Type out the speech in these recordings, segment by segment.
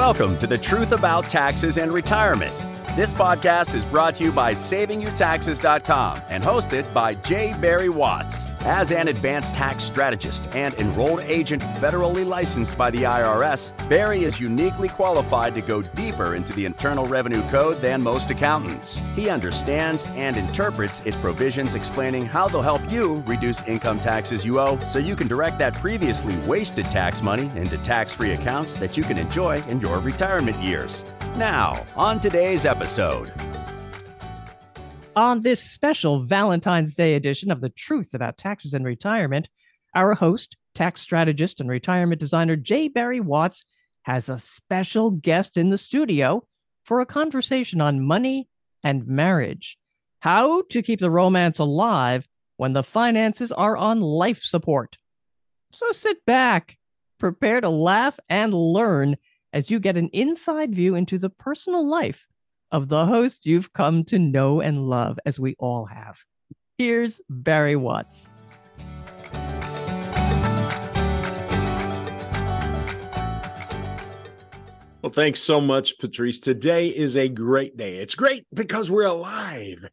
Welcome to The Truth About Taxes and Retirement. This podcast is brought to you by SavingYouTaxes.com and hosted by J. Barry Watts. As an advanced tax strategist and enrolled agent federally licensed by the IRS, Barry is uniquely qualified to go deeper into the Internal Revenue Code than most accountants. He understands and interprets its provisions explaining how they'll help you reduce income taxes you owe so you can direct that previously wasted tax money into tax free accounts that you can enjoy in your retirement years. Now, on today's episode. On this special Valentine's Day edition of The Truth About Taxes and Retirement, our host, tax strategist, and retirement designer J. Barry Watts has a special guest in the studio for a conversation on money and marriage. How to keep the romance alive when the finances are on life support. So sit back, prepare to laugh and learn as you get an inside view into the personal life of the host you've come to know and love, as we all have. Here's Barry Watts. Well, thanks so much, Patrice. Today is a great day. It's great because we're alive.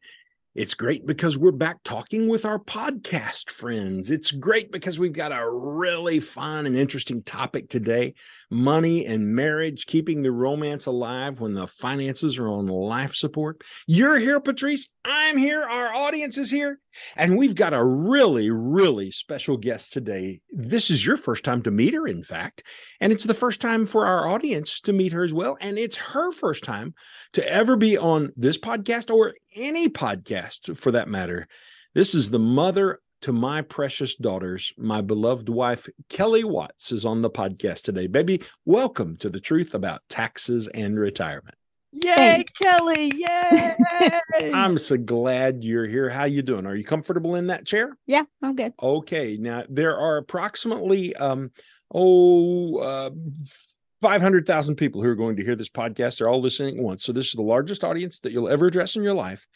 It's great because we're back talking with our podcast friends. It's great because we've got a really fun and interesting topic today money and marriage, keeping the romance alive when the finances are on life support. You're here, Patrice. I'm here. Our audience is here. And we've got a really, really special guest today. This is your first time to meet her, in fact. And it's the first time for our audience to meet her as well. And it's her first time to ever be on this podcast or any podcast for that matter. This is the mother to my precious daughters, my beloved wife, Kelly Watts, is on the podcast today. Baby, welcome to the truth about taxes and retirement. Yay, Thanks. Kelly! Yay! I'm so glad you're here. How you doing? Are you comfortable in that chair? Yeah, I'm good. Okay. Now there are approximately um oh uh 500,000 people who are going to hear this podcast. They're all listening at once. So this is the largest audience that you'll ever address in your life.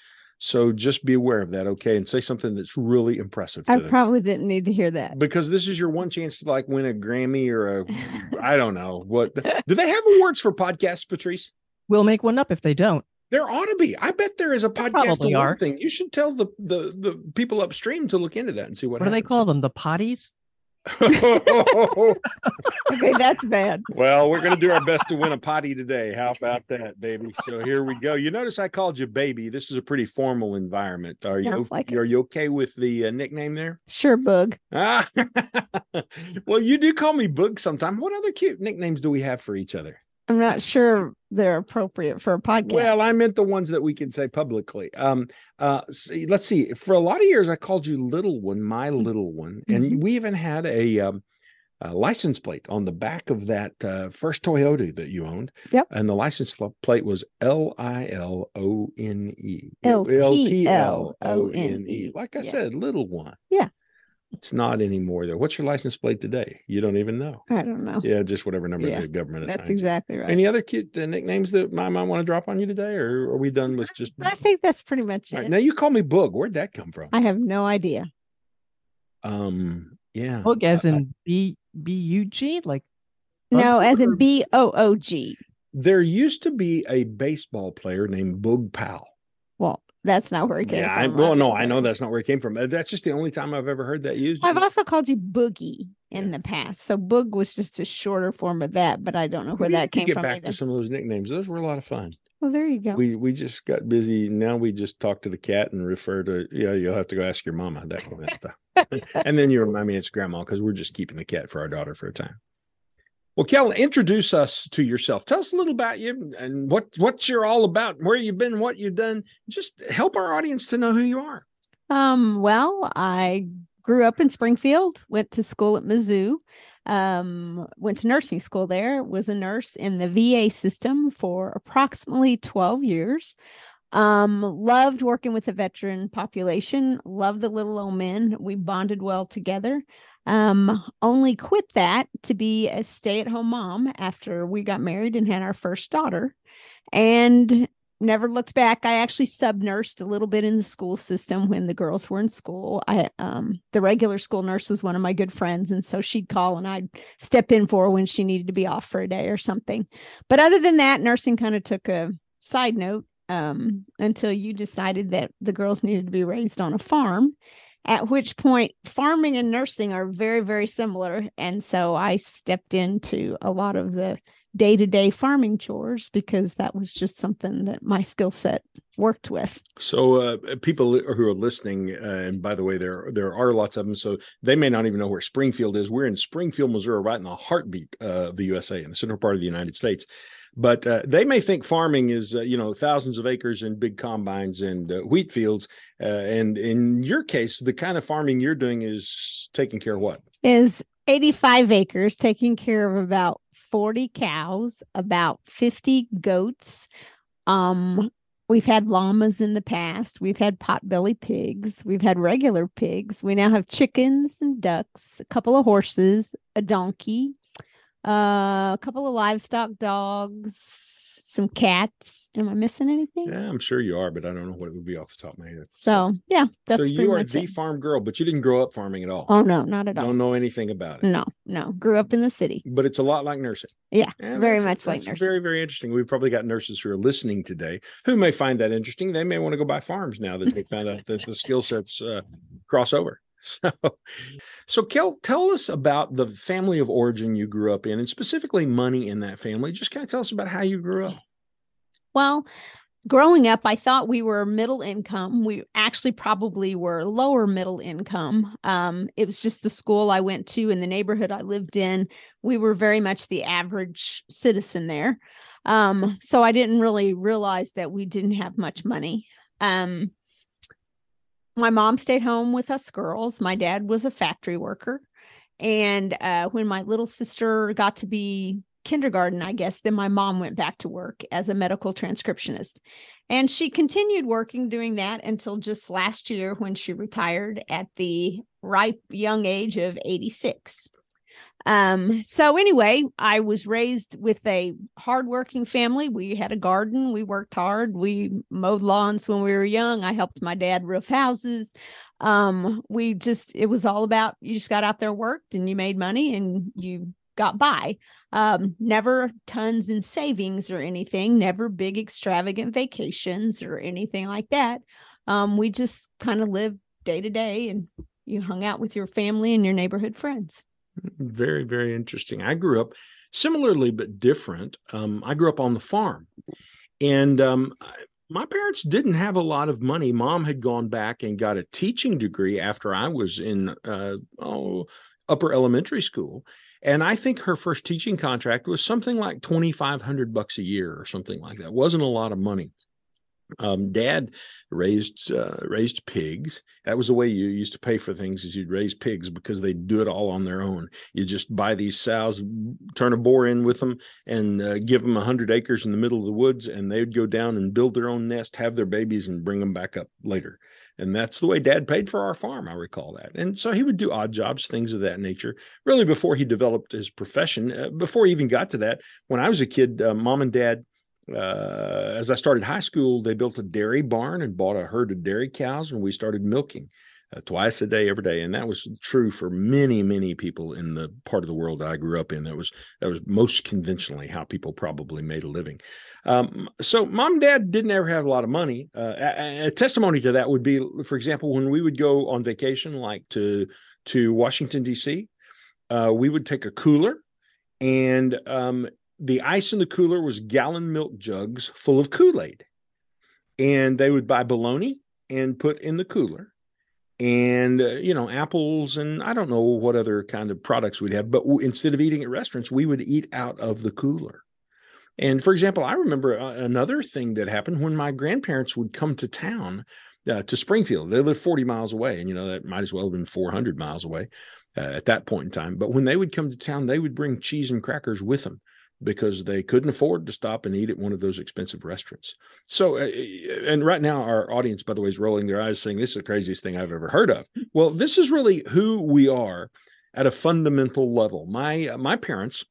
So just be aware of that, okay? And say something that's really impressive to I them. probably didn't need to hear that. because this is your one chance to like win a Grammy or a I don't know what do they have awards for podcasts, Patrice? we'll make one up if they don't. There ought to be. I bet there is a podcast award are. thing. You should tell the, the the people upstream to look into that and see what. What, do they call them? The potties? Okay, that's bad. well, we're going to do our best to win a potty today. How about that, baby? So here we go. You notice I called you baby. This is a pretty formal environment. Are you? Like it. are you okay with the uh, nickname there? Sure, bug. Ah, well, you do call me Boog sometimes. What other cute nicknames do we have for each other? I'm not sure they're appropriate for a podcast. Well, I meant the ones that we can say publicly. Um, uh, see, let's see. For a lot of years, I called you Little One, my Little One, and Mhm. we even had a, um, a license plate on the back of that uh, first Toyota that you owned. Yep. And the license plate was L I L O N E. L-T-L-O-N-E. Like I Yeah. said, Little One. Yeah. It's not anymore though. What's your license plate today? You don't even know. I don't know. Yeah, just whatever number Yeah, the government That's assigns. you. exactly right. Any other cute uh, nicknames that my mom want to drop on you today, or are we done with just? I think that's pretty much All right, it. now you call me Boog. Where'd that come from? I have no idea. Um, yeah. Boog as I- I- in B B U G, like No, Bug as or- in B O O G. there used to be a baseball player named Boog Powell. That's not where it came Yeah, I, from. well, no, I know know. that's not where it came from. Uh, That's just the only time I've ever heard that used. I've also called you Boogie in Yeah. the past. So Boog was just a shorter form of that, but I don't know where we that came get from back either. to some of those nicknames. Those were a lot of fun. Well, there you go. We we just got busy. Now we just talk to the cat and refer to yeah. You'll have to go ask your mama that kind of stuff. and then you remind me it's grandma because we're just keeping the cat for our daughter for a time. Well, Kel, introduce us to yourself. Tell us a little about you and what what you're all about, where you've been, what you've done. Just help our audience to know who you are. Um, well, I grew up in Springfield, went to school at Mizzou, um, went to nursing school there, was a nurse in the VA system for approximately 12 years. Um, loved working with the veteran population, loved the little old men. We bonded well together. Um, only quit that to be a stay-at-home mom after we got married and had our first daughter. And never looked back. I actually sub nursed a little bit in the school system when the girls were in school. I um the regular school nurse was one of my good friends, and so she'd call and I'd step in for her when she needed to be off for a day or something. But other than that, nursing kind of took a side note um, until you decided that the girls needed to be raised on a farm. At which point, farming and nursing are very, very similar. And so I stepped into a lot of the day to day farming chores because that was just something that my skill set worked with. So, uh, people who are listening, uh, and by the way, there there are lots of them, so they may not even know where Springfield is. We're in Springfield, Missouri, right in the heartbeat uh, of the USA, in the central part of the United States. But uh, they may think farming is, uh, you know, thousands of acres and big combines and uh, wheat fields. and in your case, the kind of farming you're doing is taking care of what? Is 85 acres, taking care of about 40 cows, about 50 goats. Um, we've had llamas in the past. We've had potbelly pigs. We've had regular pigs. We now have chickens and ducks, a couple of horses, a donkey, uh, a couple of livestock dogs, some cats. Am I missing anything? Yeah, I'm sure you are, but I don't know what it would be off the top of my head. So, yeah, that's so you are the it. farm girl, but you didn't grow up farming at all. Oh no, not at all. Don't know anything about it. No, no. Grew up in the city. But it's a lot like nursing. Yeah, very much like nursing. Very, very interesting. We've probably got nurses who are listening today who may find that interesting. They may want to go buy farms now that they found out that the skill sets uh, cross over. So, so Kel, tell us about the family of origin you grew up in, and specifically money in that family. Just kind of tell us about how you grew up. Well, growing up, I thought we were middle income. We actually probably were lower middle income. Um, it was just the school I went to in the neighborhood I lived in. We were very much the average citizen there. Um, so I didn't really realize that we didn't have much money. Um, my mom stayed home with us girls. My dad was a factory worker. And uh, when my little sister got to be kindergarten, I guess, then my mom went back to work as a medical transcriptionist. And she continued working doing that until just last year when she retired at the ripe young age of 86. Um, so anyway, I was raised with a hardworking family. We had a garden, we worked hard, we mowed lawns when we were young. I helped my dad roof houses. Um, we just it was all about you just got out there worked and you made money and you got by. Um, never tons in savings or anything, never big extravagant vacations or anything like that. Um, we just kind of lived day to day and you hung out with your family and your neighborhood friends. Very, very interesting. I grew up similarly but different. Um, I grew up on the farm, and um, my parents didn't have a lot of money. Mom had gone back and got a teaching degree after I was in uh, oh, upper elementary school, and I think her first teaching contract was something like twenty five hundred bucks a year or something like that. It wasn't a lot of money. Um, dad raised uh, raised pigs. That was the way you used to pay for things is you'd raise pigs because they'd do it all on their own. You just buy these sows, turn a boar in with them, and uh, give them a hundred acres in the middle of the woods, and they'd go down and build their own nest, have their babies, and bring them back up later. And that's the way Dad paid for our farm. I recall that. And so he would do odd jobs, things of that nature. Really, before he developed his profession, uh, before he even got to that, when I was a kid, uh, Mom and Dad uh, as I started high school, they built a dairy barn and bought a herd of dairy cows, and we started milking uh, twice a day, every day. And that was true for many, many people in the part of the world I grew up in. That was that was most conventionally how people probably made a living. Um, so, mom and dad didn't ever have a lot of money. Uh, a, a testimony to that would be, for example, when we would go on vacation, like to to Washington D.C., uh, we would take a cooler and um, the ice in the cooler was gallon milk jugs full of Kool-Aid. And they would buy bologna and put in the cooler. And uh, you know apples and i don't know what other kind of products we'd have but w- instead of eating at restaurants we would eat out of the cooler. And for example i remember uh, another thing that happened when my grandparents would come to town uh, to springfield. They lived 40 miles away and you know that might as well have been 400 miles away uh, at that point in time. But when they would come to town they would bring cheese and crackers with them because they couldn't afford to stop and eat at one of those expensive restaurants. So, uh, and right now, our audience, by the way, is rolling their eyes saying, This is the craziest thing I've ever heard of. Well, this is really who we are at a fundamental level. My, uh, my parents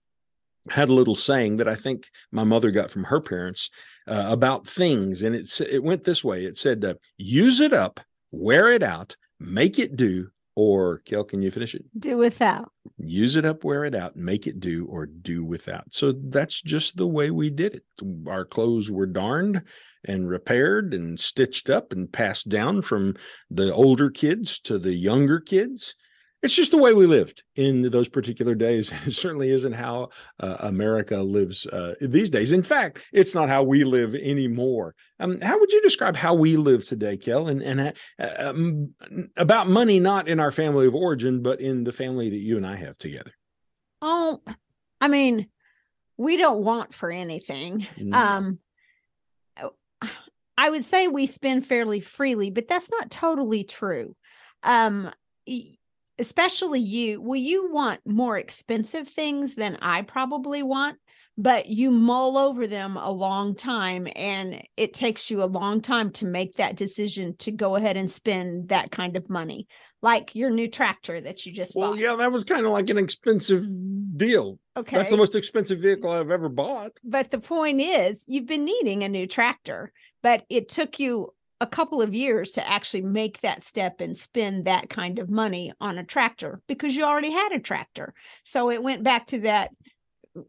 had a little saying that I think my mother got from her parents uh, about things, and it it went this way. It said, uh, "Use it up, wear it out, make it do." Or, Kel, can you finish it? Do without. Use it up, wear it out, make it do, or do without. So that's just the way we did it. Our clothes were darned and repaired and stitched up and passed down from the older kids to the younger kids it's just the way we lived in those particular days. It certainly isn't how uh, America lives uh, these days. In fact, it's not how we live anymore. Um, how would you describe how we live today, Kel? And and uh, um, about money, not in our family of origin, but in the family that you and I have together. Oh, I mean, we don't want for anything. Mm. Um, I would say we spend fairly freely, but that's not totally true. Um, especially you, well, you want more expensive things than I probably want, but you mull over them a long time and it takes you a long time to make that decision to go ahead and spend that kind of money. Like your new tractor that you just well, bought. yeah, that was kind of like an expensive deal. Okay. That's the most expensive vehicle I've ever bought. But the point is, you've been needing a new tractor, but it took you a couple of years to actually make that step and spend that kind of money on a tractor because you already had a tractor. So it went back to that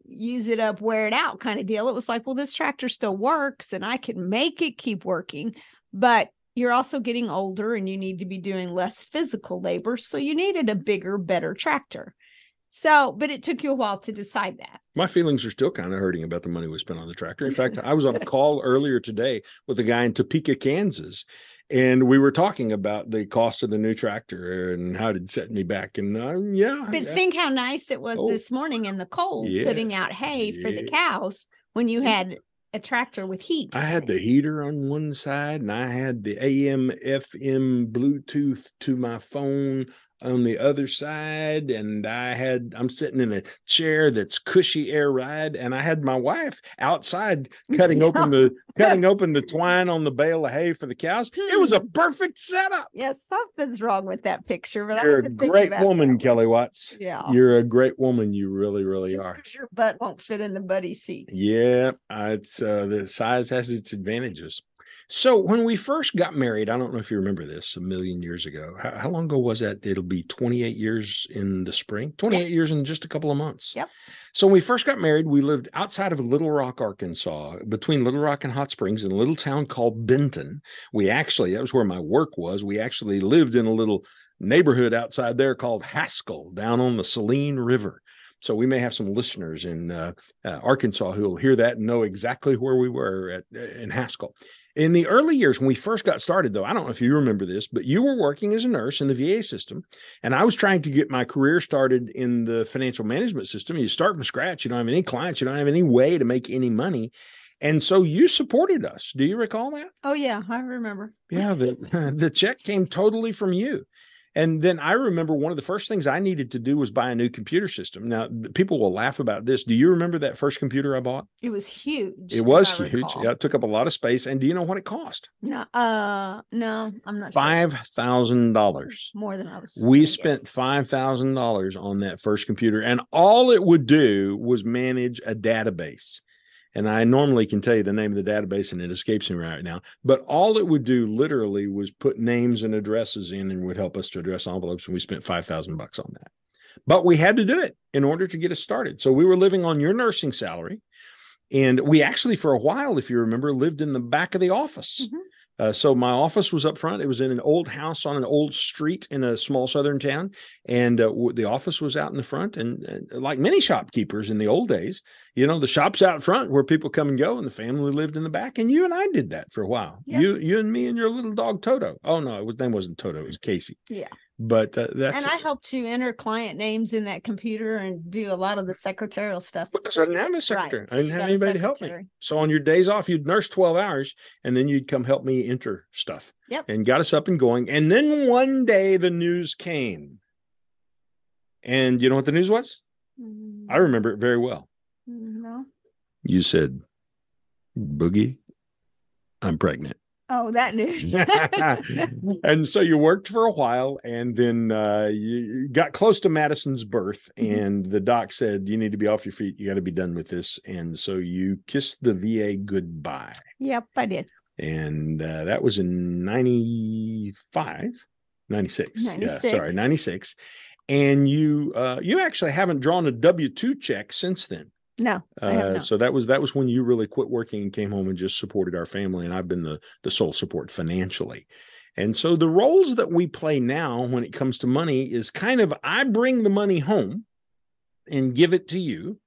use it up, wear it out kind of deal. It was like, well, this tractor still works and I can make it keep working, but you're also getting older and you need to be doing less physical labor. So you needed a bigger, better tractor. So, but it took you a while to decide that. My feelings are still kind of hurting about the money we spent on the tractor. In fact, I was on a call earlier today with a guy in Topeka, Kansas, and we were talking about the cost of the new tractor and how it set me back. And uh, yeah, but yeah. think how nice it was oh. this morning in the cold, yeah. putting out hay yeah. for the cows when you had a tractor with heat. I had the heater on one side and I had the AM, FM, Bluetooth to my phone on the other side and i had i'm sitting in a chair that's cushy air ride and i had my wife outside cutting open the cutting open the twine on the bale of hay for the cows. It was a hmm. perfect setup. Yes something's wrong with that picture but you're a great woman kelly watts. Yeah. You're a great woman. You really really are. your butt won't fit in the buddy seat. Yeah it's uh the size has its advantages so when we first got married, I don't know if you remember this a million years ago. How, how long ago was that? It'll be 28 years in the spring, 28 years in just a couple of months. Yep. So when we first got married, we lived outside of Little Rock, Arkansas, between Little Rock and Hot Springs in a little town called Benton. We actually, that was where my work was. We actually lived in a little neighborhood outside there called Haskell down on the Saline River. So we may have some listeners in uh, uh, Arkansas who will hear that and know exactly where we were at in Haskell. In the early years, when we first got started, though, I don't know if you remember this, but you were working as a nurse in the VA system, and I was trying to get my career started in the financial management system. You start from scratch, you don't have any clients, you don't have any way to make any money. And so you supported us. Do you recall that? Oh yeah, I remember. Yeah, the the check came totally from you. And then I remember one of the first things I needed to do was buy a new computer system. Now, people will laugh about this. Do you remember that first computer I bought? It was huge. It was huge. Yeah, it took up a lot of space. And do you know what it cost? No, uh, no, I'm not. Five thousand dollars. More than I was. We spent five thousand dollars on that first computer, and all it would do was manage a database and I normally can tell you the name of the database and it escapes me right now. But all it would do literally was put names and addresses in and would help us to address envelopes. And we spent 5,000 bucks on that. But we had to do it in order to get us started. So we were living on your nursing salary. And we actually, for a while, if you remember, lived in the back of the office. Mm-hmm. Uh, so my office was up front. It was in an old house on an old street in a small southern town, and uh, w- the office was out in the front. And, and, like many shopkeepers in the old days, you know, the shop's out front where people come and go, and the family lived in the back. And you and I did that for a while. Yeah. You, you and me and your little dog Toto. Oh no, his name wasn't Toto. It was Casey. Yeah but uh, that's and I helped you enter client names in that computer and do a lot of the secretarial stuff because I didn't have a secretary. Right. I didn't have anybody to help me. So on your days off, you'd nurse twelve hours, and then you'd come help me enter stuff. Yep. And got us up and going. And then one day the news came, and you know what the news was? Mm-hmm. I remember it very well. Mm-hmm. No. You said, "Boogie, I'm pregnant." Oh, that news. and so you worked for a while and then uh, you got close to Madison's birth Mhm. and the doc said you need to be off your feet. You got to be done with this. And so you kissed the VA goodbye. yep, I did. And uh, that was in 95, 96. Yeah, sorry, 96. 96. And you uh, you actually haven't drawn a W-2 check since then. No, Uh, so that was that was when you really quit working and came home and just supported our family and i've been the the sole support financially. And so the roles that we play now when it comes to money is kind of i bring the money home and give it to you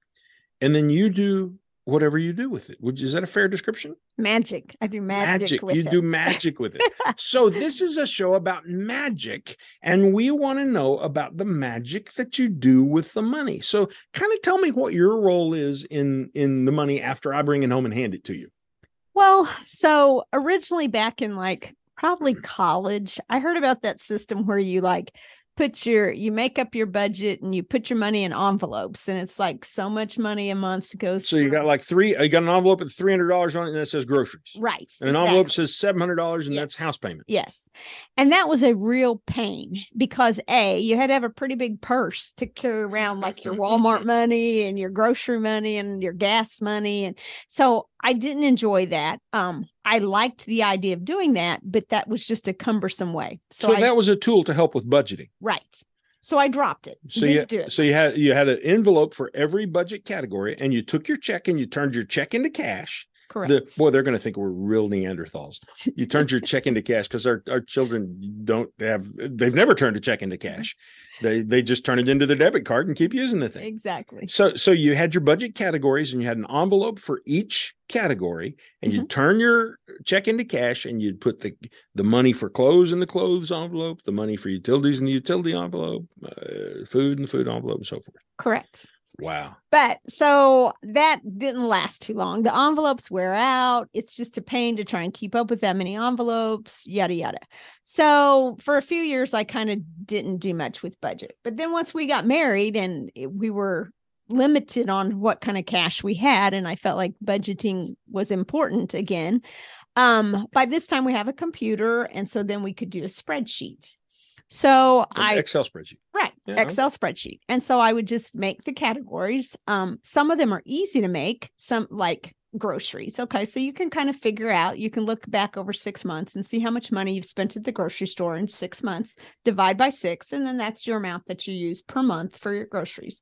and then you do whatever you do with it. Which is that a fair description? Magic. I do magic, with you it. do magic with it. So this is a show about magic and we want to know about the magic that you do with the money. So kind of tell me what your role is in in the money after i bring it home and hand it to you. Well, so originally back in like probably college, I heard about that system where you like put your you make up your budget and you put your money in envelopes and it's like so much money a month goes so you got like three you got an envelope with $300 on it and that says groceries right and an exactly. envelope says $700 and that's house payment Yes. And that was a real pain because A, you had to have a pretty big purse to carry around like your mm-hmm. Walmart money and your grocery money and your gas money. And so I didn't enjoy that. Um, I liked the idea of doing that, but that was just a cumbersome way. So, so, I, that was a tool to help with budgeting right. So I dropped it. so Didn't you, it. so you had you had an envelope for every budget category and you took your check and you turned your check into cash Correct. the, boy, they're going to think we're real Neanderthals. You turned your check into cash because our, our children don't have, they've never turned a check into cash. They they just turn it into their debit card and keep using the thing. exactly. So so you had your budget categories and you had an envelope for each category and you'd turn your check into cash and you'd put the the money for clothes in the clothes envelope, the money for utilities in the utility envelope, uh, food in the food envelope, and so forth. Correct. Wow. But so that didn't last too long. The envelopes wear out. It's just a pain to try and keep up with that many envelopes, yada, yada. So for a few years, I kind of didn't do much with budget. But then once we got married and we were limited on what kind of cash we had, and I felt like budgeting was important again. Um, by this time, we have a computer. And so then we could do a spreadsheet. So An I Excel spreadsheet. Right. Yeah. Excel spreadsheet. And so I would just make the categories. Um, some of them are easy to make, some like groceries. Okay. So you can kind of figure out, you can look back over six months and see how much money you've spent at the grocery store in six months, divide by six, and then that's your amount that you use per month for your groceries.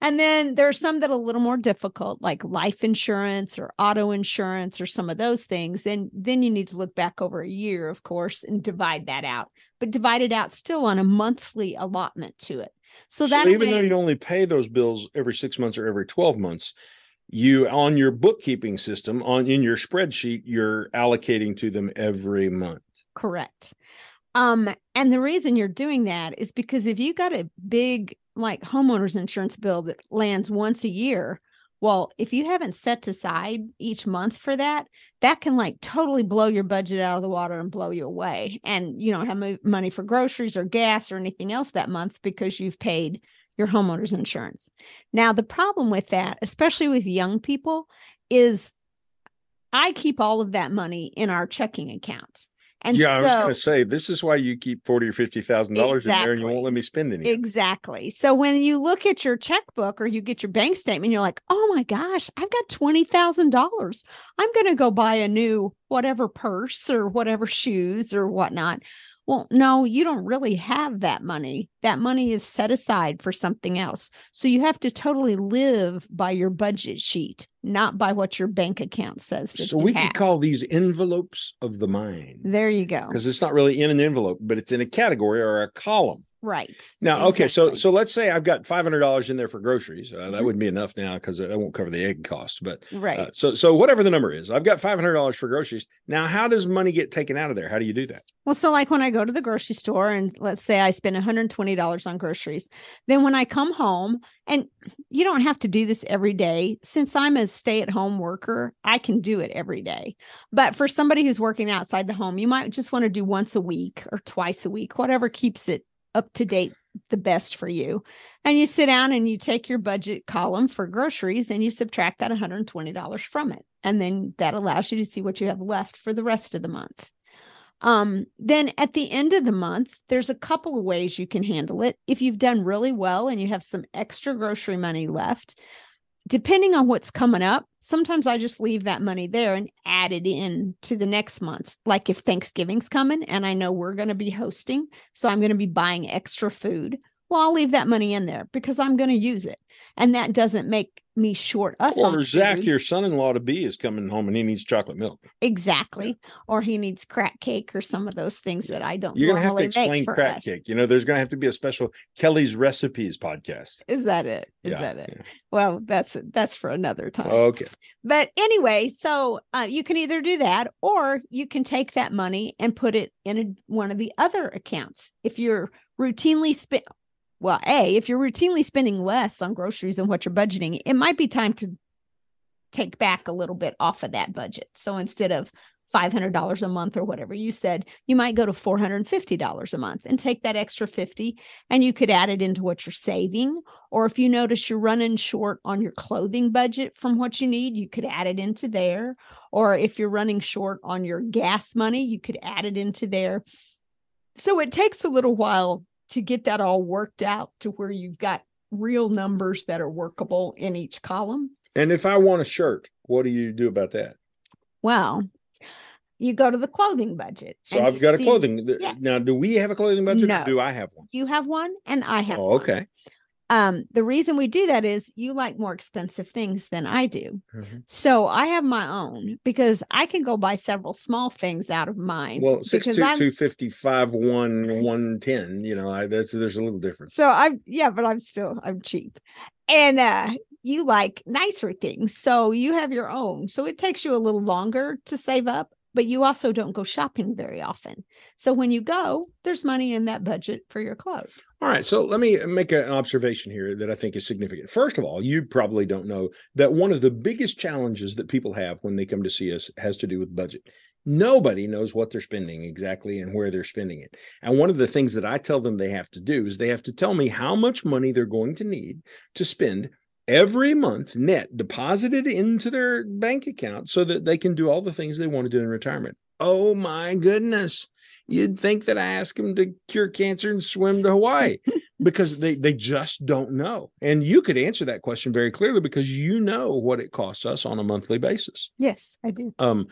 And then there are some that are a little more difficult, like life insurance or auto insurance or some of those things. And then you need to look back over a year, of course, and divide that out, but divided out still on a monthly allotment to it. So So, that even though you only pay those bills every six months or every 12 months, you on your bookkeeping system on in your spreadsheet, you're allocating to them every month. Correct. Um, and the reason you're doing that is because if you got a big like homeowners insurance bill that lands once a year, well, if you haven't set aside each month for that, that can like totally blow your budget out of the water and blow you away. And you don't have money for groceries or gas or anything else that month because you've paid your homeowners insurance. Now, the problem with that, especially with young people, is I keep all of that money in our checking account. And yeah, I was going to say this is why you keep forty or fifty thousand dollars in there, and you won't let me spend any. Exactly. So when you look at your checkbook or you get your bank statement, you're like, oh my gosh, I've got $20,000. I'm going to go buy a new whatever purse or whatever shoes or whatnot. Well, no, you don't really have that money. That money is set aside for something else. So you have to totally live by your budget sheet, not by what your bank account says. That So we have. could call these envelopes of the mind There you go. because it's not really in an envelope, but it's in a category or a column. Right. Now, okay, so Exactly. so let's say I've got five hundred dollars in there for groceries. Uh, That Mhm. wouldn't be enough now because that won't cover the egg cost. But right. uh, so so whatever the number is, I've got five hundred dollars for groceries. Now, how does money get taken out of there? How do you do that? Well, so like when I go to the grocery store and let's say I spend $120 on groceries, then when I come home, and you don't have to do this every day. Since I'm a stay at home worker, I can do it every day. But for somebody who's working outside the home, you might just want to do once a week or twice a week, whatever keeps it up to date the best for you. And you sit down and you take your budget column for groceries and you subtract that $120 from it. and then that allows you to see what you have left for the rest of the month. Um, then at the end of the month, there's a couple of ways you can handle it. If you've done really well and you have some extra grocery money left, depending on what's coming up, sometimes I just leave that money there and add it in to the next month. Like if Thanksgiving's coming and I know we're going to be hosting, so I'm going to be buying extra food, well, I'll leave that money in there because I'm going to use it. And that doesn't make me short us. Or Zach, food. your son-in-law to be, is coming home and he needs chocolate milk. Exactly. Or he needs crack cake or some of those things that I don't. You're gonna have to explain crack us. cake. You know, there's gonna have to be a special Kelly's recipes podcast. Is that it? Is yeah, that it? Yeah. Well, that's that's for another time. Okay. But anyway, so uh, you can either do that or you can take that money and put it in a, one of the other accounts. If you're routinely spent well, A, if you're routinely spending less on groceries than what you're budgeting, it might be time to take back a little bit off of that budget. So instead of $500 a month or whatever you said, you might go to $450 a month and take that extra 50 and you could add it into what you're saving. Or if you notice you're running short on your clothing budget from what you need, you could add it into there. Or if you're running short on your gas money, you could add it into there. So it takes a little while to get that all worked out to where you've got real numbers that are workable in each column. And if I want a shirt, what do you do about that? Well, you go to the clothing budget. So I've got see, a clothing. Yes. Now, do we have a clothing budget no. do I have one? You have one and I have oh, okay. One. Um, the reason we do that is you like more expensive things than I do. Mm-hmm. So I have my own because I can go buy several small things out of mine. Well, six two two fifty five one one ten. You know, I, that's there's a little difference. So I'm yeah, but I'm still I'm cheap, and uh, you like nicer things, so you have your own. So it takes you a little longer to save up but you also don't go shopping very often. So when you go, there's money in that budget for your clothes. All right. So let me make an observation here that I think is significant. First of all, you probably don't know that one of the biggest challenges that people have when they come to see us has to do with budget. Nobody knows what they're spending exactly and where they're spending it. And one of the things that I tell them they have to do is they have to tell me how much money they're going to need to spend every month net deposited into their bank account so that they can do all the things they want to do in retirement. Oh my goodness. You'd think that I asked them to cure cancer and swim to Hawaii because they, they just don't know. And you could answer that question very clearly because you know what it costs us on a monthly basis. Yes, I do. Um,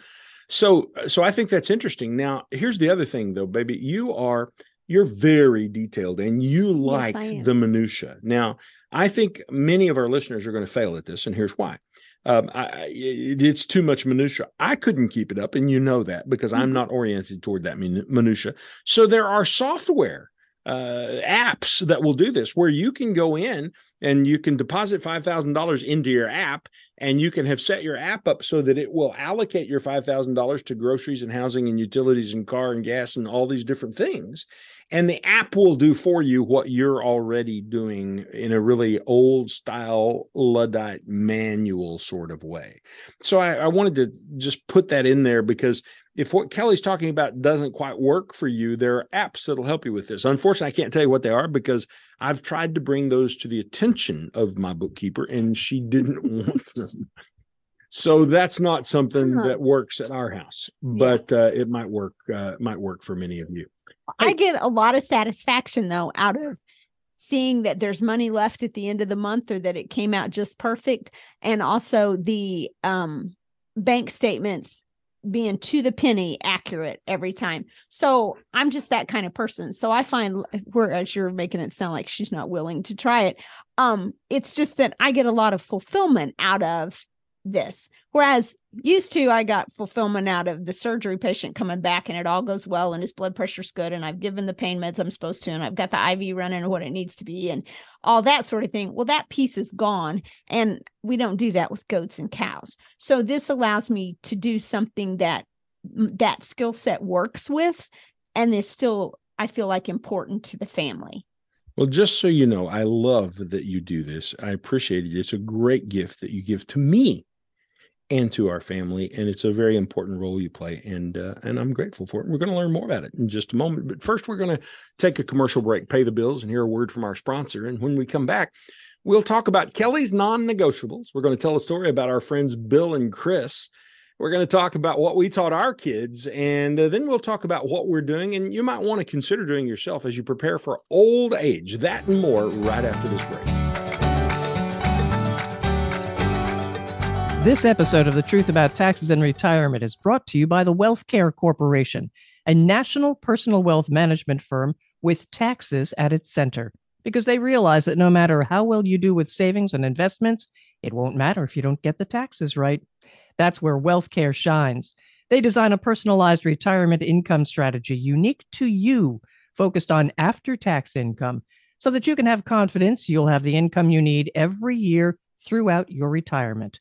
so so I think that's interesting. Now, here's the other thing though, baby. You are you're very detailed and you like yes, the minutia. Now, I think many of our listeners are going to fail at this, and here's why. Um, I, it's too much minutia. I couldn't keep it up, and you know that because I'm mm-hmm. not oriented toward that minutia. So there are software uh, apps that will do this, where you can go in and you can deposit five thousand dollars into your app, and you can have set your app up so that it will allocate your five thousand dollars to groceries and housing and utilities and car and gas and all these different things and the app will do for you what you're already doing in a really old style luddite manual sort of way. So I, I, wanted to just put that in there because if what kelly's talking about doesn't quite work for you there are apps that'll help you with this. Unfortunately i can't tell you what they are because i've tried to bring those to the attention of my bookkeeper and she didn't want them. So that's not something that works at our house but uh, it might work uh, might work for many of you I get a lot of satisfaction though out of seeing that there's money left at the end of the month or that it came out just perfect and also the um bank statements being to the penny accurate every time. So I'm just that kind of person. So I find whereas you're making it sound like she's not willing to try it. Um, it's just that I get a lot of fulfillment out of this. Whereas used to, I got fulfillment out of the surgery patient coming back and it all goes well and his blood pressure's good and I've given the pain meds I'm supposed to and I've got the IV running what it needs to be and all that sort of thing. Well, that piece is gone and we don't do that with goats and cows. So this allows me to do something that that skill set works with and is still I feel like important to the family. Well, just so you know, I love that you do this. I appreciate it. It's a great gift that you give to me and to our family. And it's a very important role you play. And uh, and I'm grateful for it. We're going to learn more about it in just a moment. But first, we're going to take a commercial break, pay the bills, and hear a word from our sponsor. And when we come back, We'll talk about Kelly's non negotiables. We're going to tell a story about our friends Bill and Chris. We're going to talk about what we taught our kids, and uh, then we'll talk about what we're doing and you might want to consider doing yourself as you prepare for old age. That and more right after this break. This episode of The Truth About Taxes and Retirement is brought to you by the Wealth Care Corporation, a national personal wealth management firm with taxes at its center, because they realize that no matter how well you do with savings and investments, it won't matter if you don't get the taxes right. That's where Wealth Care shines. They design a personalized retirement income strategy unique to you, focused on after tax income, so that you can have confidence you'll have the income you need every year throughout your retirement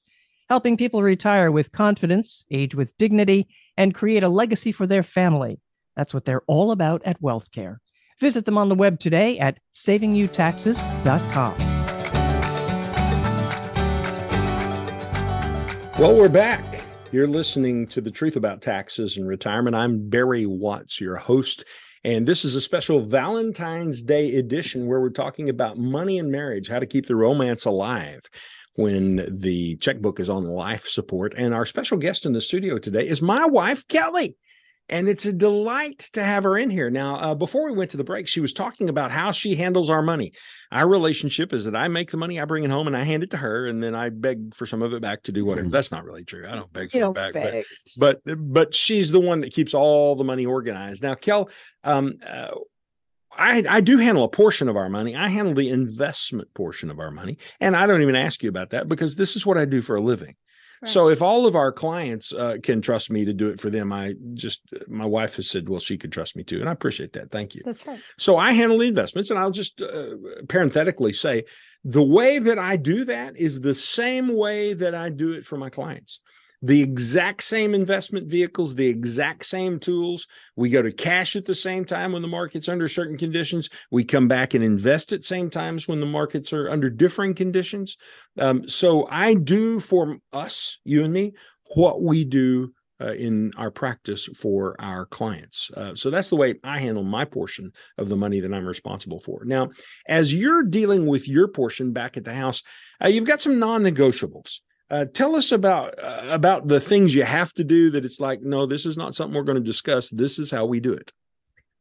helping people retire with confidence, age with dignity, and create a legacy for their family. That's what they're all about at WealthCare. Visit them on the web today at savingyouTaxes.com. Well, we're back. You're listening to The Truth About Taxes and Retirement. I'm Barry Watts, your host. And this is a special Valentine's Day edition where we're talking about money and marriage, how to keep the romance alive when the checkbook is on life support. And our special guest in the studio today is my wife, Kelly. And it's a delight to have her in here. Now, uh, before we went to the break, she was talking about how she handles our money. Our relationship is that I make the money, I bring it home, and I hand it to her, and then I beg for some of it back to do whatever. Mm. That's not really true. I don't beg for it back, beg. but, but but she's the one that keeps all the money organized. Now, Kel, um, uh, I, I do handle a portion of our money. I handle the investment portion of our money. And I don't even ask you about that because this is what I do for a living. Right. So if all of our clients uh, can trust me to do it for them, I just my wife has said, well, she could trust me too, and I appreciate that. Thank you. That's right. So I handle the investments, and I'll just uh, parenthetically say the way that I do that is the same way that I do it for my clients the exact same investment vehicles, the exact same tools. We go to cash at the same time when the market's under certain conditions. We come back and invest at same times when the markets are under differing conditions. Um, so I do for us, you and me, what we do uh, in our practice for our clients. Uh, so that's the way I handle my portion of the money that I'm responsible for. Now, as you're dealing with your portion back at the house, uh, you've got some non negotiables. Uh, tell us about uh, about the things you have to do that it's like no this is not something we're going to discuss. This is how we do it.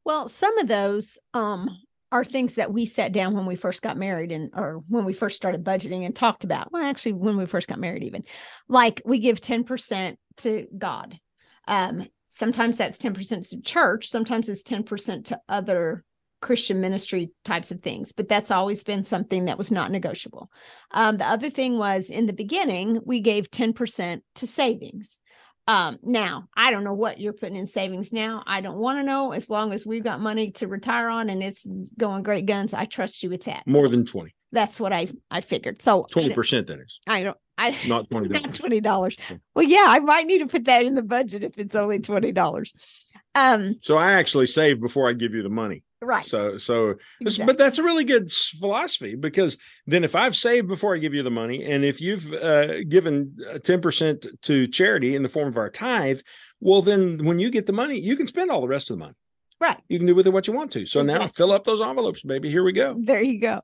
Well some of those um, are things that we sat down when we first got married and or when we first started budgeting and talked about. Well actually when we first got married even. Like we give 10% to god. Um, sometimes that's 10% to church sometimes it's 10% to other Christian ministry types of things, but that's always been something that was not negotiable. Um, the other thing was in the beginning, we gave 10% to savings. Um, now, I don't know what you're putting in savings now. I don't want to know as long as we've got money to retire on and it's going great guns. I trust you with that. More than 20. That's what I I figured. So 20% that is. I don't I not twenty not twenty dollars. Well, yeah, I might need to put that in the budget if it's only twenty dollars. Um so I actually save before I give you the money. Right. So, so, exactly. but that's a really good philosophy because then if I've saved before I give you the money, and if you've uh, given uh, ten percent to charity in the form of our tithe, well, then when you get the money, you can spend all the rest of the money. Right. You can do with it what you want to. So exactly. now fill up those envelopes, baby. Here we go. There you go.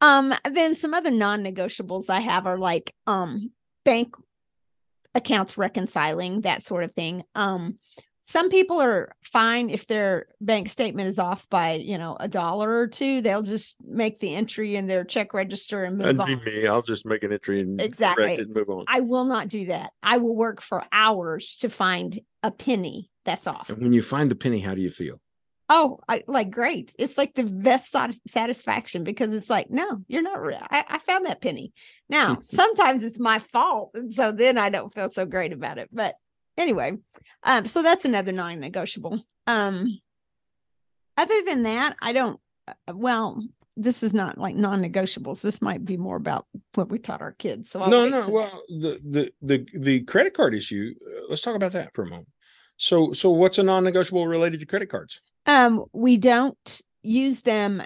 Um, then some other non-negotiables I have are like um bank accounts reconciling, that sort of thing. Um, some people are fine if their bank statement is off by you know a dollar or two they'll just make the entry in their check register and move That'd on. me i'll just make an entry and exactly. and move on. I will not do that. I will work for hours to find a penny that's off. And when you find the penny how do you feel? Oh I, like great. It's like the best satisfaction because it's like no you're not real. I, I found that penny. Now sometimes it's my fault and so then i don't feel so great about it but anyway um, so that's another non-negotiable. Um, other than that, I don't. Uh, well, this is not like non-negotiables. This might be more about what we taught our kids. So I'll no, no. Well, the the the the credit card issue. Uh, let's talk about that for a moment. So, so what's a non-negotiable related to credit cards? Um, we don't use them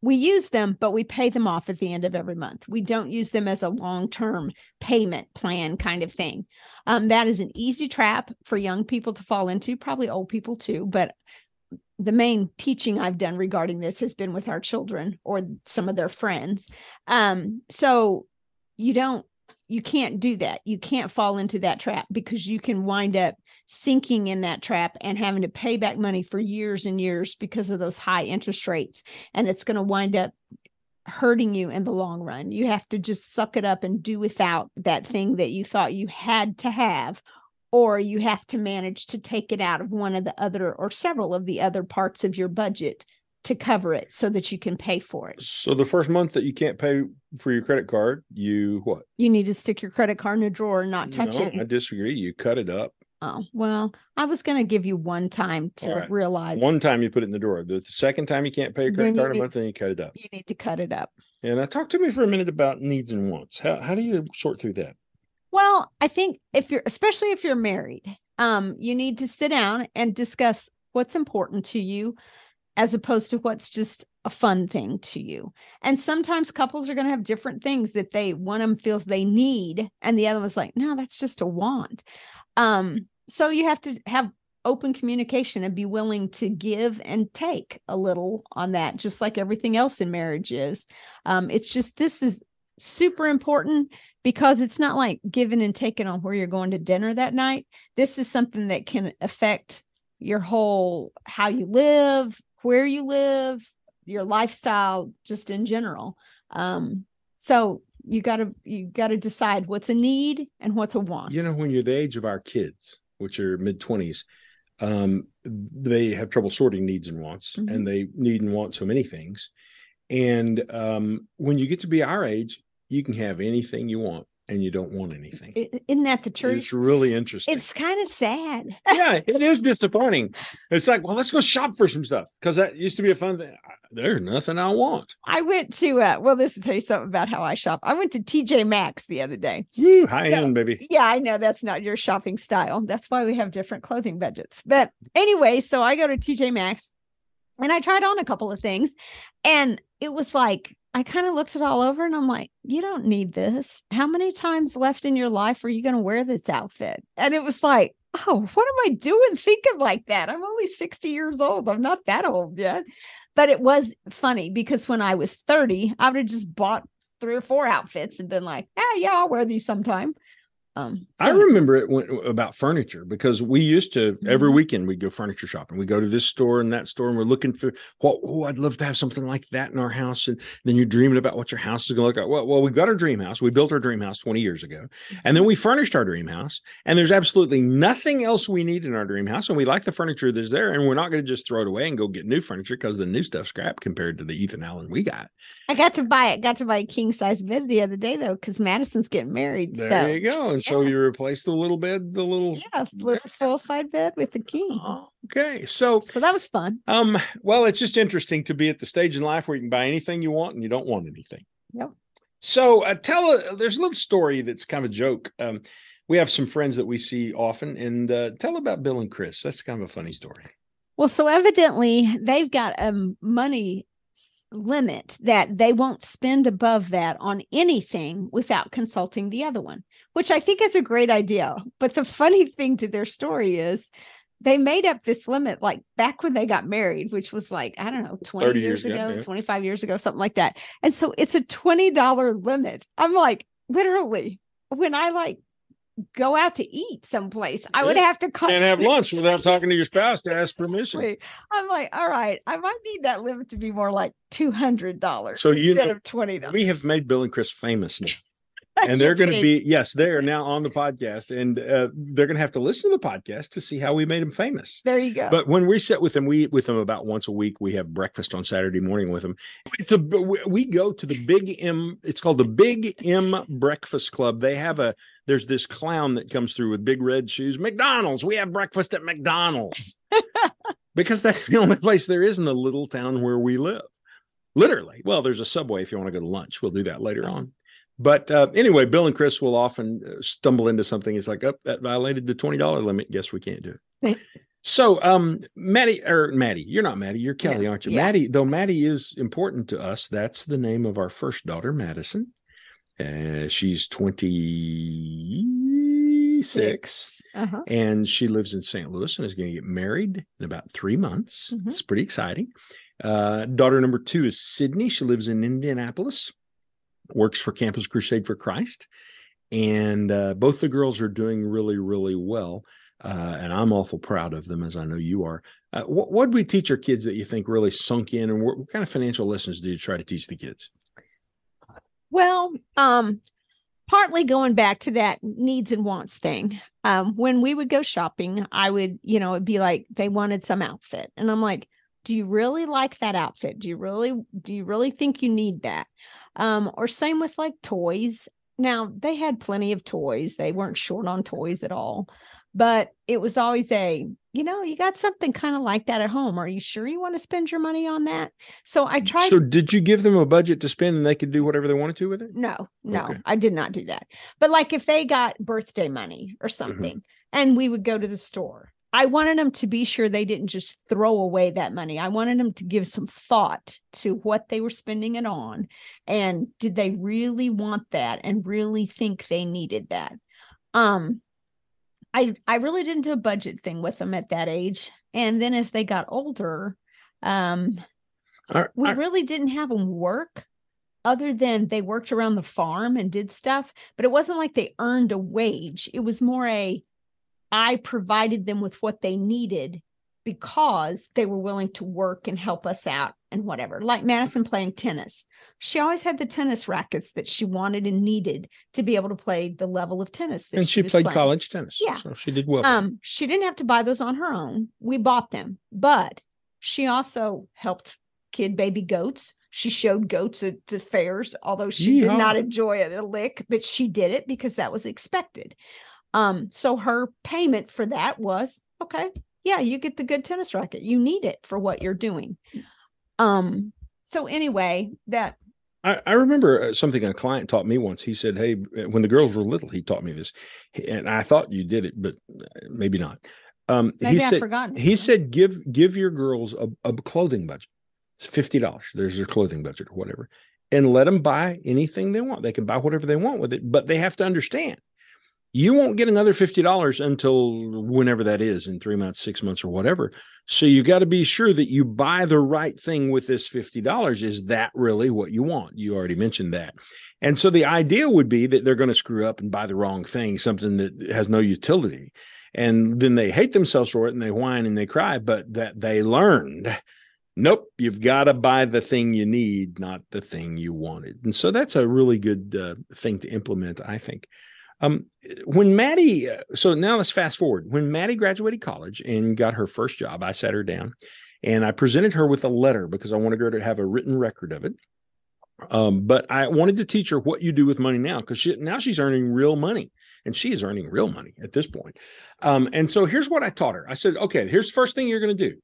we use them, but we pay them off at the end of every month. We don't use them as a long term payment plan kind of thing. Um, that is an easy trap for young people to fall into, probably old people too. But the main teaching I've done regarding this has been with our children or some of their friends. Um, so you don't you can't do that. You can't fall into that trap because you can wind up sinking in that trap and having to pay back money for years and years because of those high interest rates. And it's going to wind up hurting you in the long run. You have to just suck it up and do without that thing that you thought you had to have, or you have to manage to take it out of one of the other or several of the other parts of your budget to cover it so that you can pay for it. So the first month that you can't pay for your credit card, you what? You need to stick your credit card in a drawer and not touch no, it. I disagree. You cut it up. Oh, well, I was going to give you one time to right. realize One time you put it in the drawer. The second time you can't pay your credit card a month, then you cut it up. you need to cut it up. And now talk to me for a minute about needs and wants. How how do you sort through that? Well, I think if you're especially if you're married, um, you need to sit down and discuss what's important to you as opposed to what's just a fun thing to you. And sometimes couples are going to have different things that they one of them feels they need and the other one's like, "No, that's just a want." Um, so you have to have open communication and be willing to give and take a little on that just like everything else in marriage is. Um, it's just this is super important because it's not like giving and taking on where you're going to dinner that night. This is something that can affect your whole how you live, where you live, your lifestyle, just in general. Um, so you gotta you gotta decide what's a need and what's a want. You know, when you're the age of our kids, which are mid twenties, um, they have trouble sorting needs and wants, Mhm. and they need and want so many things. And um, when you get to be our age, you can have anything you want, and you don't want anything. Isn't that the truth? It's really interesting. It's kind of sad. yeah, it is disappointing. It's like, well, let's go shop for some stuff because that used to be a fun thing. There's nothing I want. I went to uh well, this will tell you something about how I shop. I went to TJ Maxx the other day. Woo, high So- end, baby. Yeah, I know that's not your shopping style. That's why we have different clothing budgets. But anyway, so I go to TJ Maxx and I tried on a couple of things and it was like I kind of looked it all over and I'm like, you don't need this. How many times left in your life are you going to wear this outfit? And it was like, oh, what am I doing thinking like that? I'm only 60 years old. I'm not that old yet. But it was funny because when I was 30, I would have just bought three or four outfits and been like, ah, yeah, I'll wear these sometime. Um, I remember it when, about furniture because we used to every Mhm. weekend we go furniture shopping. We go to this store and that store, and we're looking for what. Oh, I'd love to have something like that in our house. And then you're dreaming about what your house is going to look like. Well, well, we got our dream house. We built our dream house 20 years ago, and then we furnished our dream house. And there's absolutely nothing else we need in our dream house, and we like the furniture that's there. And we're not going to just throw it away and go get new furniture because the new stuff's crap compared to the Ethan Allen we got. I got to buy it. Got to buy a king size bed the other day though, because Madison's getting married. There so you go. And so you replaced the little bed, the little. yeah, little full side bed with the king. Oh, okay, so So that was fun. Um, well, it's just interesting to be at the stage in life where you can buy anything you want and you don't want anything. Yep. So, uh, tell a, there's a little story that's kind of a joke. Um, we have some friends that we see often, and uh, tell about Bill and Chris. That's kind of a funny story. Well, so evidently they've got a m- money limit that they won't spend above that on anything without consulting the other one, which I think is a great idea. But the funny thing to their story is they made up this limit like back when they got married, which was like, I don't know, 20 years years ago, yeah. 25 years ago, something like that. And so it's a $20 limit. I'm like, literally, when I like go out to eat someplace, I would have to call Can't have lunch without talking to your spouse to ask permission. I'm like, all right, I might need that limit to be more like two hundred dollars So you instead know, of twenty dollars. We have made Bill and Chris famous now. and they're going to be yes they are now on the podcast and uh, they're going to have to listen to the podcast to see how we made them famous there you go. But when we sit with them, we eat with them about once a week. We have breakfast on Saturday morning with them. It's a we- we go to the Big M. It's called the Big M Breakfast Club. They have a there's this clown that comes through with big red shoes. McDonald's. We have breakfast at McDonald's because that's the only place there is in the little town where we live. Literally. Well, there's a subway if you want to go to lunch. We'll do that later on. But uh, anyway, Bill and Chris will often uh, stumble into something. It's like, oh, that violated the twenty dollar limit. Guess we can't do it. Right. So, um, Maddie or Maddie, you're not Maddie, you're Kelly, Yeah, aren't you? yeah. Maddie, though Maddie is important to us, that's the name of our first daughter, Madison. Uh, she's 20 26. Uh-huh. And she lives in St. Louis and is going to get married in about three months. Mhm. It's pretty exciting. Uh, daughter number two is Sydney. She lives in Indianapolis, works for Campus Crusade for Christ. And uh, both the girls are doing really, really well. Uh, and I'm awful proud of them, as I know you are. Uh, what do we teach our kids that you think really sunk in, and what, what kind of financial lessons do you try to teach the kids? Well, um, partly going back to that needs and wants thing. Um, when we would go shopping, I would, you know, it'd be like they wanted some outfit. And I'm like, do you really like that outfit? Do you really do you really think you need that? Um, or same with like toys. Now they had plenty of toys. They weren't short on toys at all. But it was always a, you know, you got something kind of like that at home. Are you sure you want to spend your money on that? So I tried So, did you give them a budget to spend, and they could do whatever they wanted to with it? no, no, Okay. I did not do that. But like if they got birthday money Mm-hmm. or something and we would go to the store, I wanted them to be sure they didn't just throw away that money. I wanted them to give some thought to what they were spending it on and did they really want that and really think they needed that. Um I I really didn't do a budget thing with them at that age. And then as they got older, um I- we I- really didn't have them work other than they worked around the farm and did stuff but it wasn't like they earned a wage it was more a i provided them with what they needed because they were willing to work and help us out and whatever like madison playing tennis she always had the tennis rackets that she wanted and needed to be able to play the level of tennis that and she was played playing. college tennis. Yeah. So she did well. Um, she didn't have to buy those on her own. We bought them, but she also helped kid baby goats. She showed goats at the fairs, although she did not enjoy it a lick, but she did it because that was expected. Um, so her payment for that was okay, yeah, you get the good tennis racket. You need it for what you're doing. Um, so anyway, that I, I remember uh, something a client taught me once. He said, Hey, uh, when the girls were little, he taught me this. And I thought you did it, but uh, maybe not. Um, maybe he I've said, forgotten. he said, give, give your girls a, a clothing budget. It's $50. There's their clothing budget or whatever. And let them buy anything they want. They can buy whatever they want with it, but they have to understand you won't get another $50 until whenever that is in three months, six months, or whatever. So you got to be sure that you buy the right thing with this $50. Is that really what you want? You already mentioned that. And so the idea would be that they're going to screw up and buy the wrong thing, something that has no utility. And then they hate themselves for it and they whine and they cry, but that they learned nope, you've got to buy the thing you need, not the thing you wanted. And so that's a really good uh, thing to implement, I think. Um, when Maddie, uh, so now let's fast forward. When Maddie graduated college and got her first job, I sat her down and I presented her with a letter because I wanted her to have a written record of it. Um, but I wanted to teach her what you do with money now because she, now she's earning real money and she is earning real money at this point. Um, and so here's what I taught her. I said, okay, here's the first thing you're going to do.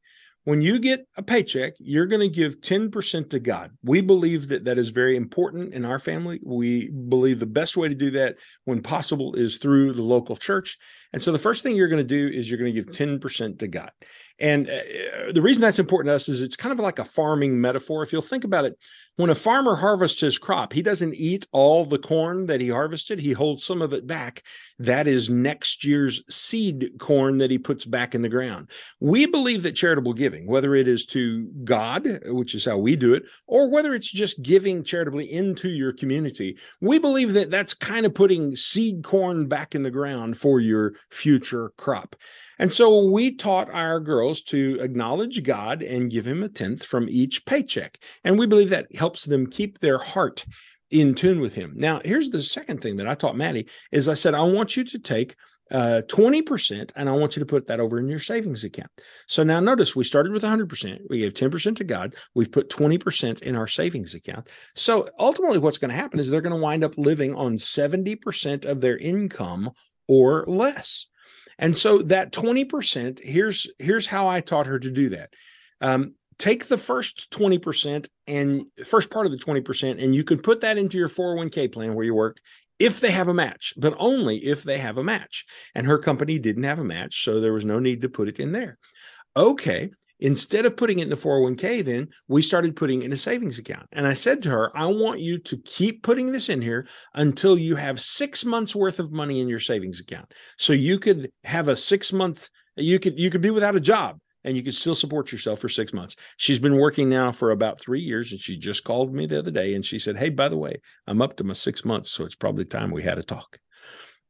When you get a paycheck, you're going to give 10% to God. We believe that that is very important in our family. We believe the best way to do that when possible is through the local church. And so the first thing you're going to do is you're going to give 10% to God. And uh, the reason that's important to us is it's kind of like a farming metaphor. If you'll think about it, when a farmer harvests his crop, he doesn't eat all the corn that he harvested, he holds some of it back. That is next year's seed corn that he puts back in the ground. We believe that charitable giving, whether it is to God, which is how we do it, or whether it's just giving charitably into your community, we believe that that's kind of putting seed corn back in the ground for your future crop. And so we taught our girls to acknowledge God and give him a tenth from each paycheck. And we believe that helps them keep their heart in tune with him. Now, here's the second thing that I taught Maddie is I said, I want you to take uh, 20% and I want you to put that over in your savings account. So now notice we started with 100%. We gave 10% to God. We've put 20% in our savings account. So ultimately what's going to happen is they're going to wind up living on 70% of their income or less. And so that 20%, here's here's how I taught her to do that. Um, take the first 20% and first part of the 20%, and you can put that into your 401k plan where you work if they have a match, but only if they have a match. And her company didn't have a match, so there was no need to put it in there. Okay. Instead of putting it in the 401k, then we started putting in a savings account. And I said to her, I want you to keep putting this in here until you have six months worth of money in your savings account. So you could have a six month, you could you could be without a job and you could still support yourself for six months. She's been working now for about three years, and she just called me the other day and she said, Hey, by the way, I'm up to my six months, so it's probably time we had a talk.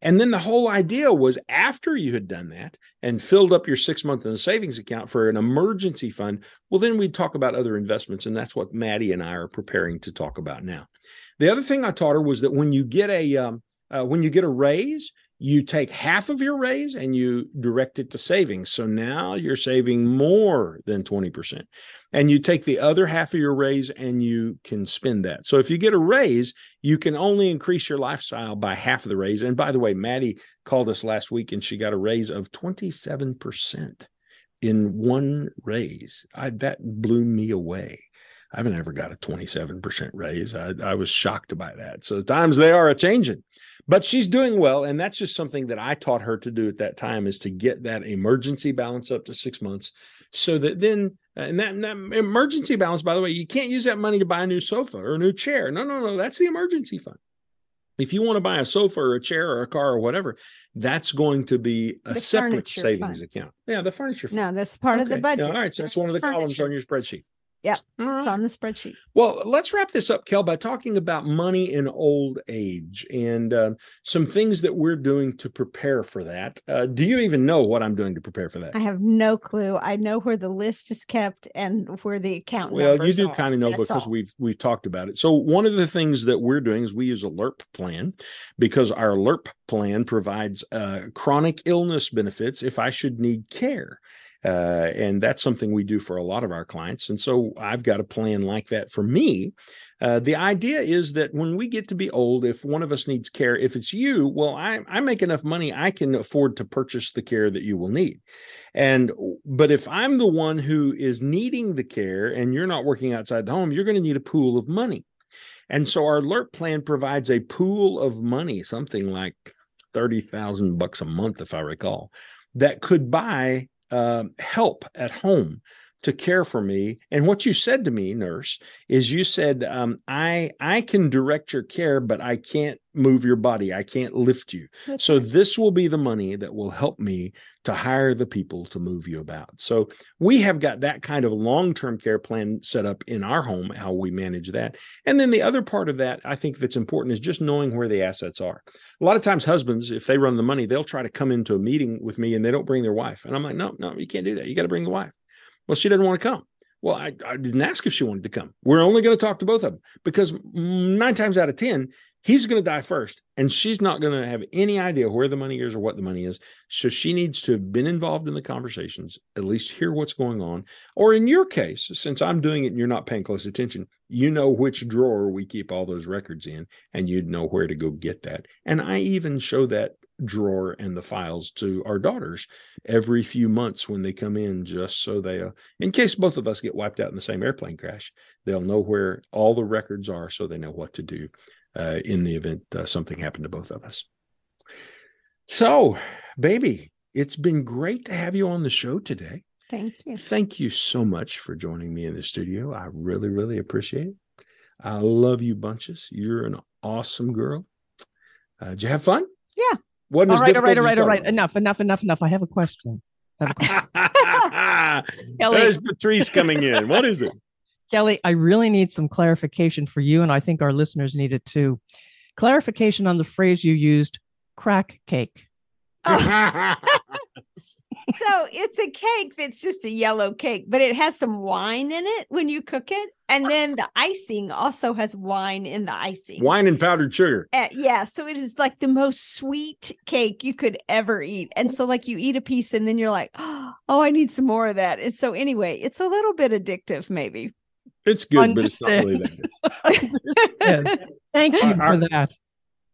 And then the whole idea was after you had done that and filled up your six month in the savings account for an emergency fund, well, then we'd talk about other investments. And that's what Maddie and I are preparing to talk about now. The other thing I taught her was that when you get a um, uh, when you get a raise, you take half of your raise and you direct it to savings. So now you're saving more than 20%. And you take the other half of your raise and you can spend that. So if you get a raise, you can only increase your lifestyle by half of the raise. And by the way, Maddie called us last week and she got a raise of 27% in one raise. I, that blew me away. I haven't ever got a 27% raise. I, I was shocked by that. So times they are a changing, but she's doing well. And that's just something that I taught her to do at that time is to get that emergency balance up to six months so that then, and that, and that emergency balance, by the way, you can't use that money to buy a new sofa or a new chair. No, no, no. That's the emergency fund. If you want to buy a sofa or a chair or a car or whatever, that's going to be a The separate savings fund. account. Yeah, the furniture fund. No, that's part of the Okay. budget. All right. So that's There's one of the columns on your spreadsheet. Yep. All right. It's on the spreadsheet. Well, let's wrap this up, Kel, by talking about money in old age and um, some things that we're doing to prepare for that. Uh, do you even know what I'm doing to prepare for that? I have no clue. I know where the list is kept and where the account Well, you do are. kind of know That's because all. we've we've talked about it. So one of the things that we're doing is we use a LIRP plan because our LIRP plan provides uh, chronic illness benefits if I should need care. Uh, and that's something we do for a lot of our clients. And so I've got a plan like that for me. Uh, the idea is that when we get to be old, if one of us needs care, if it's you, well, I, I make enough money, I can afford to purchase the care that you will need. And but if I'm the one who is needing the care and you're not working outside the home, you're going to need a pool of money. And so our alert plan provides a pool of money, something like 30,000 bucks a month, if I recall, that could buy um, help at home to care for me. And what you said to me, nurse, is you said, um, I I can direct your care, but I can't move your body. I can't lift you. That's So right. this will be the money that will help me to hire the people to move you about. So we have got that kind of long-term care plan set up in our home, how we manage that. And then the other part of that I think that's important is just knowing where the assets are. A lot of times husbands, if they run the money, they'll try to come into a meeting with me and they don't bring their wife. And I'm like, no, no, you can't do that. You got to bring the wife. Well, she didn't want to come. Well, I, I didn't ask if she wanted to come. We're only going to talk to both of them because nine times out of 10, he's going to die first and she's not going to have any idea where the money is or what the money is so she needs to have been involved in the conversations at least hear what's going on or in your case since i'm doing it and you're not paying close attention you know which drawer we keep all those records in and you'd know where to go get that and i even show that drawer and the files to our daughters every few months when they come in just so they uh, in case both of us get wiped out in the same airplane crash they'll know where all the records are so they know what to do uh, in the event uh, something happened to both of us. So, baby, it's been great to have you on the show today. Thank you. Thank you so much for joining me in the studio. I really, really appreciate it. I love you bunches. You're an awesome girl. Uh, did you have fun? Yeah. Wasn't All as right, all right, difficult all as right, you all right. Enough, enough, enough, enough. I have a question. I have a question. Kelly, There's Patrice coming in. What is it? Kelly, I really need some clarification for you, and I think our listeners need it too. Clarification on the phrase you used, crack cake. So it's a cake that's just a yellow cake, but it has some wine in it when you cook it. And then the icing also has wine in the icing. Wine and powdered sugar. Uh, yeah, so it is like the most sweet cake you could ever eat. And so like you eat a piece and then you're like, "Oh, I need some more of that." And so anyway, it's a little bit addictive maybe. It's good, but it's not really that good. Thank you Our- for that.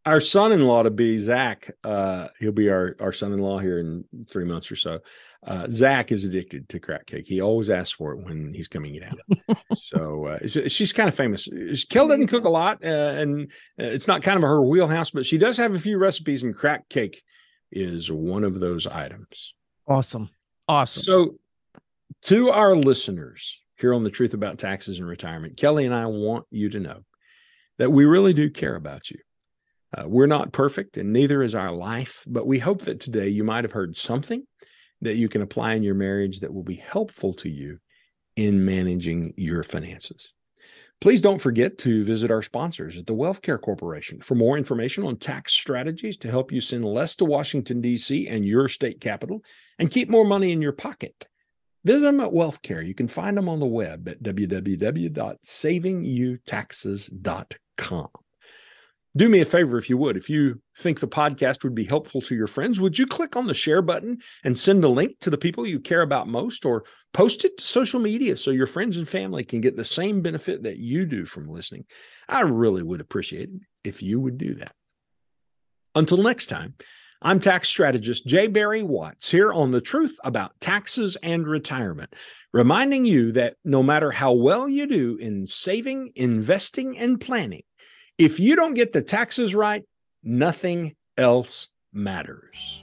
Our son-in-law to be Zach. Uh, he'll be our our son-in-law here in three months or so. Uh, Zach is addicted to crack cake. He always asks for it when he's coming it out. so uh, she's, she's kind of famous. Kel doesn't cook a lot, uh, and uh, it's not kind of her wheelhouse, but she does have a few recipes, and crack cake is one of those items. Awesome. Awesome. So, To our listeners here on the Truth About Taxes and Retirement, Kelly and I want you to know that we really do care about you. Uh, we're not perfect, and neither is our life, but we hope that today you might have heard something that you can apply in your marriage that will be helpful to you in managing your finances. Please don't forget to visit our sponsors at the Wealth Care Corporation for more information on tax strategies to help you send less to Washington, D.C. and your state capital and keep more money in your pocket. Visit them at Wealth Care. You can find them on the web at www.savingyouTaxes.com do me a favor if you would. If you think the podcast would be helpful to your friends would you click on the share button and send a link to the people you care about most or post it to social media so your friends and family can get the same benefit that you do from listening? I really would appreciate it if you would do that. Until next time i'm tax strategist J. Barry Watts here on the truth about taxes and retirement reminding you that no matter how well you do in saving investing and planning if you don't get the taxes right, nothing else matters.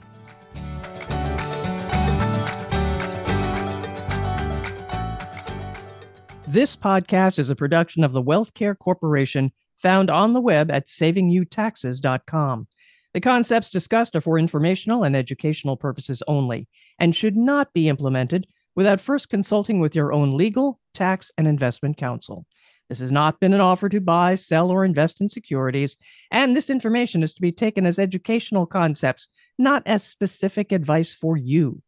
This podcast is a production of the Wealth Care Corporation, found on the web at savingyouTaxes.com. The concepts discussed are for informational and educational purposes only and should not be implemented without first consulting with your own legal, tax, and investment counsel. This has not been an offer to buy, sell, or invest in securities, and this information is to be taken as educational concepts, not as specific advice for you.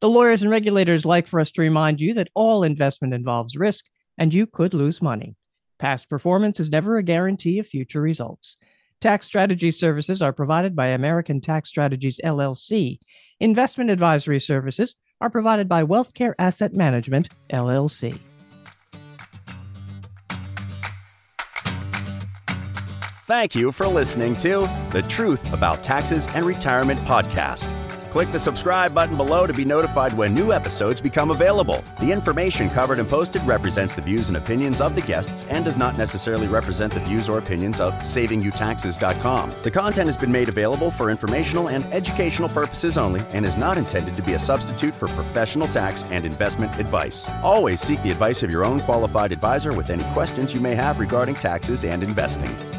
The lawyers and regulators like for us to remind you that all investment involves risk, and you could lose money. Past performance is never a guarantee of future results. Tax strategy services are provided by American Tax Strategies LLC. Investment advisory services are provided by Wealthcare Asset Management LLC. Thank you for listening to the Truth About Taxes and Retirement podcast. Click the subscribe button below to be notified when new episodes become available. The information covered and posted represents the views and opinions of the guests and does not necessarily represent the views or opinions of SavingYouTaxes.com. The content has been made available for informational and educational purposes only and is not intended to be a substitute for professional tax and investment advice. Always seek the advice of your own qualified advisor with any questions you may have regarding taxes and investing.